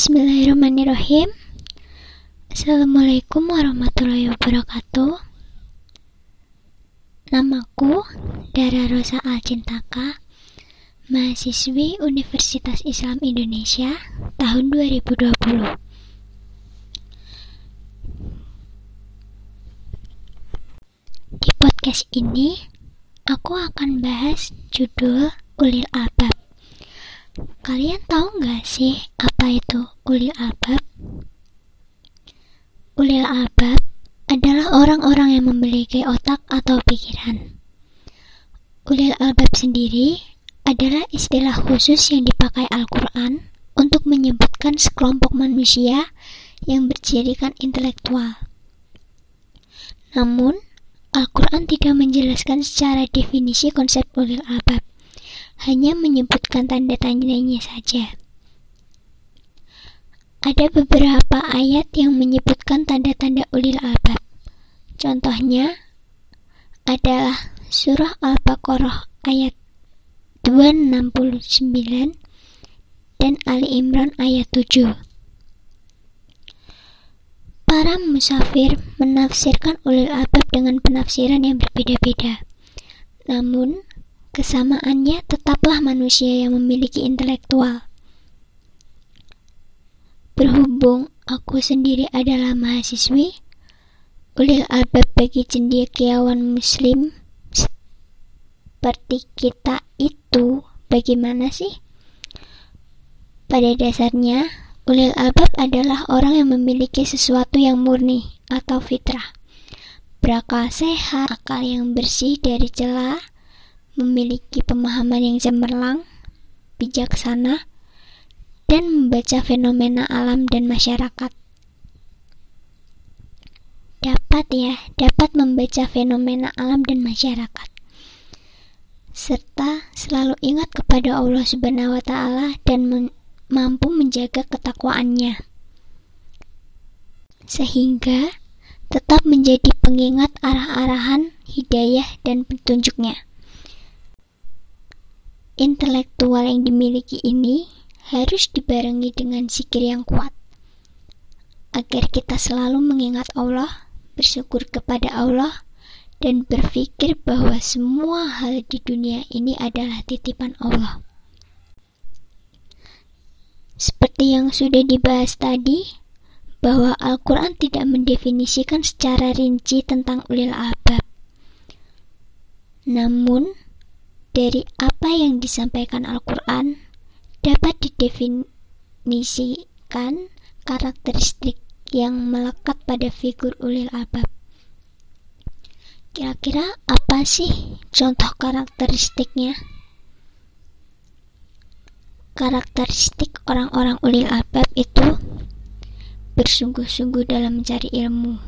Bismillahirrahmanirrahim. Assalamualaikum warahmatullahi wabarakatuh. Namaku Dara Rosa Alcintaka Mahasiswi Universitas Islam Indonesia tahun 2020 Di podcast ini aku akan bahas judul Ulil Albab Kalian tahu nggak sih apa itu ulil albab? Ulil albab adalah orang-orang yang memiliki otak atau pikiran. Ulil albab sendiri adalah istilah khusus yang dipakai Al-Quran untuk menyebutkan sekelompok manusia yang bercirikan intelektual. Namun, Al-Quran tidak menjelaskan secara definisi konsep ulil albab hanya menyebutkan tanda-tandanya saja. Ada beberapa ayat yang menyebutkan tanda-tanda ulil albab. Contohnya adalah surah Al-Baqarah ayat 269 dan Ali Imran ayat 7. Para musafir menafsirkan ulil albab dengan penafsiran yang berbeda-beda. Namun, Kesamaannya tetaplah manusia yang memiliki intelektual. Berhubung aku sendiri adalah mahasiswi, ulil albab bagi cendekiawan muslim seperti kita itu bagaimana sih? Pada dasarnya, ulil albab adalah orang yang memiliki sesuatu yang murni atau fitrah. Berakal sehat, akal yang bersih dari celah, memiliki pemahaman yang cemerlang, bijaksana, dan membaca fenomena alam dan masyarakat. Dapat ya, dapat membaca fenomena alam dan masyarakat. Serta selalu ingat kepada Allah Subhanahu wa taala dan men mampu menjaga ketakwaannya. Sehingga tetap menjadi pengingat arah-arahan hidayah dan petunjuknya. Intelektual yang dimiliki ini harus dibarengi dengan zikir yang kuat, agar kita selalu mengingat Allah, bersyukur kepada Allah, dan berpikir bahwa semua hal di dunia ini adalah titipan Allah. Seperti yang sudah dibahas tadi, bahwa Al-Quran tidak mendefinisikan secara rinci tentang ulil albab. Namun, dari apa yang disampaikan Al-Quran dapat didefinisikan karakteristik yang melekat pada figur ulil albab. Kira-kira apa sih contoh karakteristiknya? Karakteristik orang-orang ulil albab itu bersungguh-sungguh dalam mencari ilmu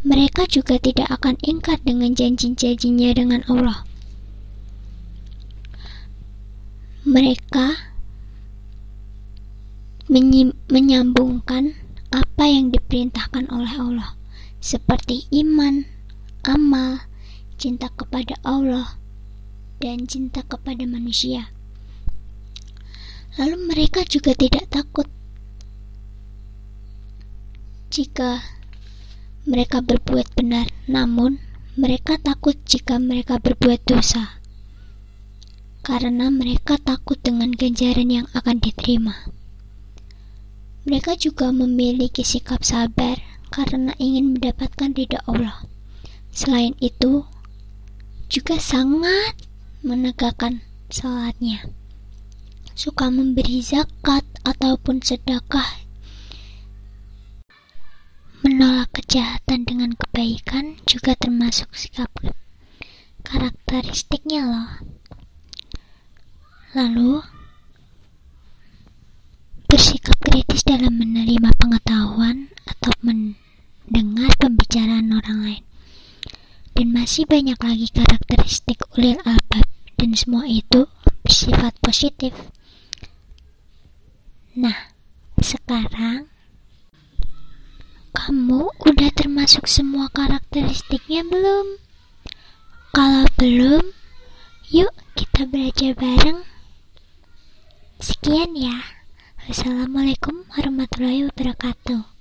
mereka juga tidak akan ingkar dengan janji-janjinya dengan Allah. Mereka menyambungkan apa yang diperintahkan oleh Allah, seperti iman, amal, cinta kepada Allah, dan cinta kepada manusia. Lalu mereka juga tidak takut jika mereka berbuat benar, namun mereka takut jika mereka berbuat dosa, karena mereka takut dengan ganjaran yang akan diterima. Mereka juga memiliki sikap sabar karena ingin mendapatkan ridha Allah. Selain itu, juga sangat menegakkan salatnya. Suka memberi zakat ataupun sedekah Menolak kejahatan dengan kebaikan juga termasuk sikap karakteristiknya loh. Lalu, bersikap kritis dalam menerima pengetahuan atau mendengar pembicaraan orang lain. Dan masih banyak lagi karakteristik ulil albab dan semua itu bersifat positif. Nah, sekarang semua karakteristiknya belum? Kalau belum, yuk kita belajar bareng. Sekian ya. Wassalamualaikum warahmatullahi wabarakatuh.